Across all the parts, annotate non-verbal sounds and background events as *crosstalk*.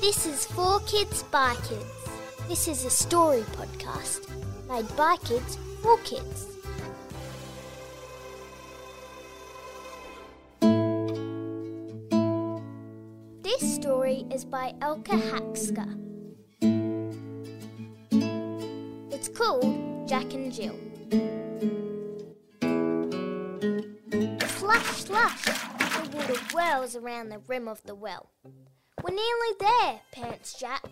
This is For Kids by Kids. This is a story podcast made by kids for kids. This story is by Elka Haxka. It's called Jack and Jill. Slush, slush! The water whirls around the rim of the well. We're nearly there, pants Jack.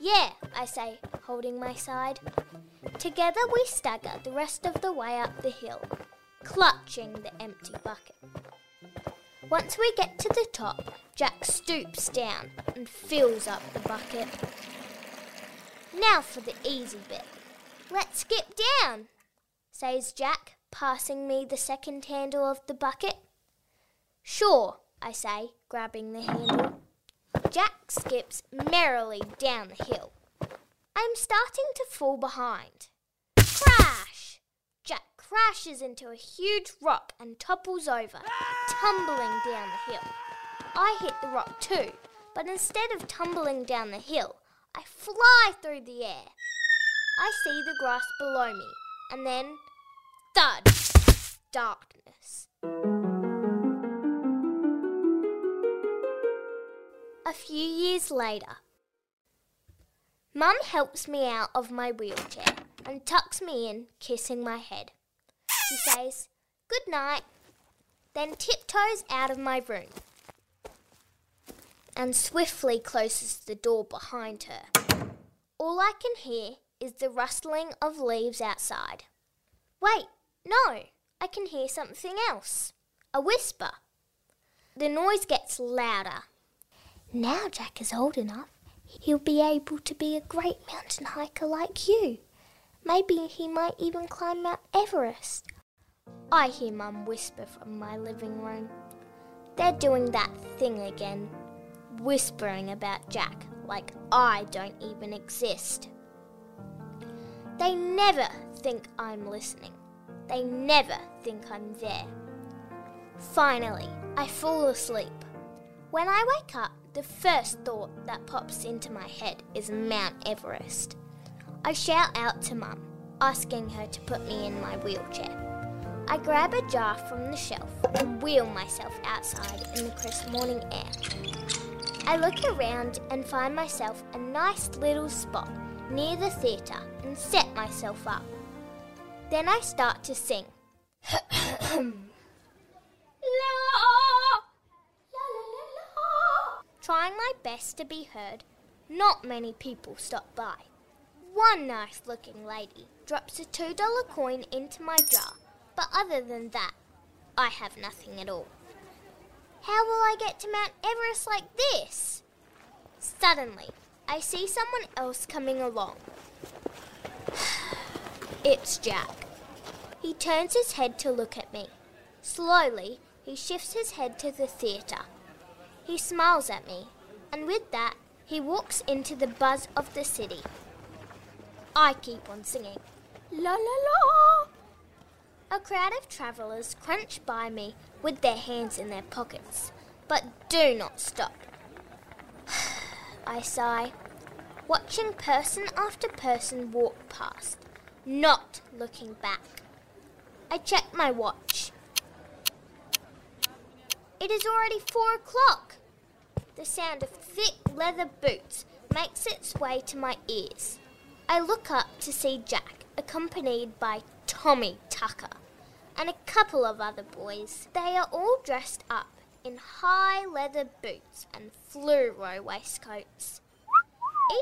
Yeah, I say, holding my side. Together we stagger the rest of the way up the hill, clutching the empty bucket. Once we get to the top, Jack stoops down and fills up the bucket. Now for the easy bit. Let's skip down, says Jack, passing me the second handle of the bucket. Sure, I say, grabbing the handle. Skips merrily down the hill. I'm starting to fall behind. Crash! Jack crashes into a huge rock and topples over, tumbling down the hill. I hit the rock too, but instead of tumbling down the hill, I fly through the air. I see the grass below me, and then thud! Darkness. A few later, Mum helps me out of my wheelchair and tucks me in, kissing my head. She says, Good night, then tiptoes out of my room and swiftly closes the door behind her. All I can hear is the rustling of leaves outside. Wait, no, I can hear something else a whisper. The noise gets louder. Now Jack is old enough, he'll be able to be a great mountain hiker like you. Maybe he might even climb Mount Everest. I hear Mum whisper from my living room. They're doing that thing again, whispering about Jack like I don't even exist. They never think I'm listening. They never think I'm there. Finally, I fall asleep. When I wake up, the first thought that pops into my head is Mount Everest. I shout out to Mum, asking her to put me in my wheelchair. I grab a jar from the shelf and wheel myself outside in the crisp morning air. I look around and find myself a nice little spot near the theatre and set myself up. Then I start to sing. *coughs* Trying my best to be heard, not many people stop by. One nice looking lady drops a $2 coin into my jar, but other than that, I have nothing at all. How will I get to Mount Everest like this? Suddenly, I see someone else coming along. *sighs* it's Jack. He turns his head to look at me. Slowly, he shifts his head to the theatre. He smiles at me, and with that, he walks into the buzz of the city. I keep on singing, La la la! A crowd of travellers crunch by me with their hands in their pockets, but do not stop. *sighs* I sigh, watching person after person walk past, not looking back. I check my watch. It is already four o'clock. The sound of thick leather boots makes its way to my ears. I look up to see Jack, accompanied by Tommy Tucker and a couple of other boys. They are all dressed up in high leather boots and fluoro waistcoats.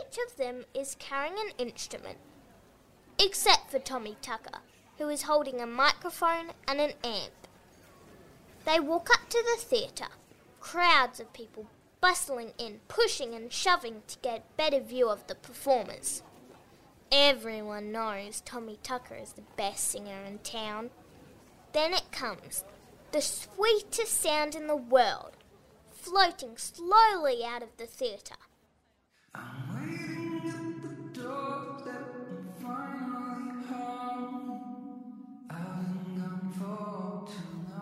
Each of them is carrying an instrument, except for Tommy Tucker, who is holding a microphone and an amp. They walk up to the theatre, crowds of people bustling in, pushing and shoving to get better view of the performers. Everyone knows Tommy Tucker is the best singer in town. Then it comes, the sweetest sound in the world, floating slowly out of the theatre.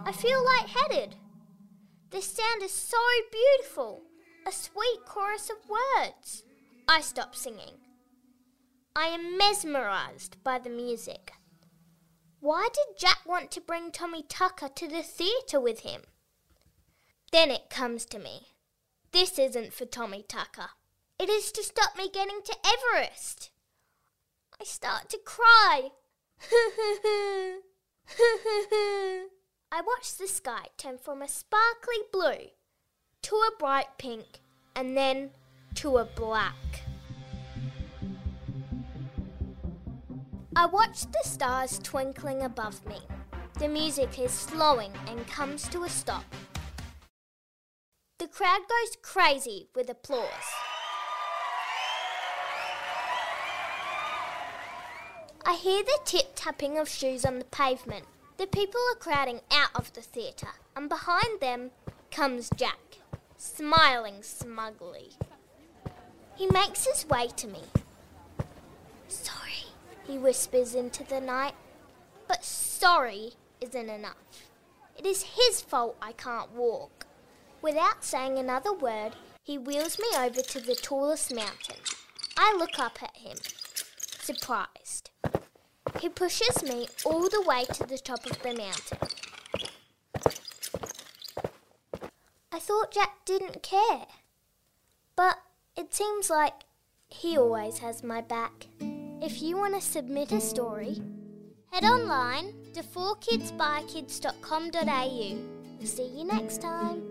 I feel lightheaded. The sound is so beautiful. A sweet chorus of words. I stop singing. I am mesmerized by the music. Why did Jack want to bring Tommy Tucker to the theatre with him? Then it comes to me. This isn't for Tommy Tucker. It is to stop me getting to Everest. I start to cry. *laughs* I watch the sky turn from a sparkly blue to a bright pink and then to a black. I watch the stars twinkling above me. The music is slowing and comes to a stop. The crowd goes crazy with applause. I hear the tip tapping of shoes on the pavement. The people are crowding out of the theatre, and behind them comes Jack, smiling smugly. He makes his way to me. Sorry, he whispers into the night, but sorry isn't enough. It is his fault I can't walk. Without saying another word, he wheels me over to the tallest mountain. I look up at him, surprised. He pushes me all the way to the top of the mountain. I thought Jack didn't care. But it seems like he always has my back. If you want to submit a story, head online to 4kidsbykids.com.au. See you next time.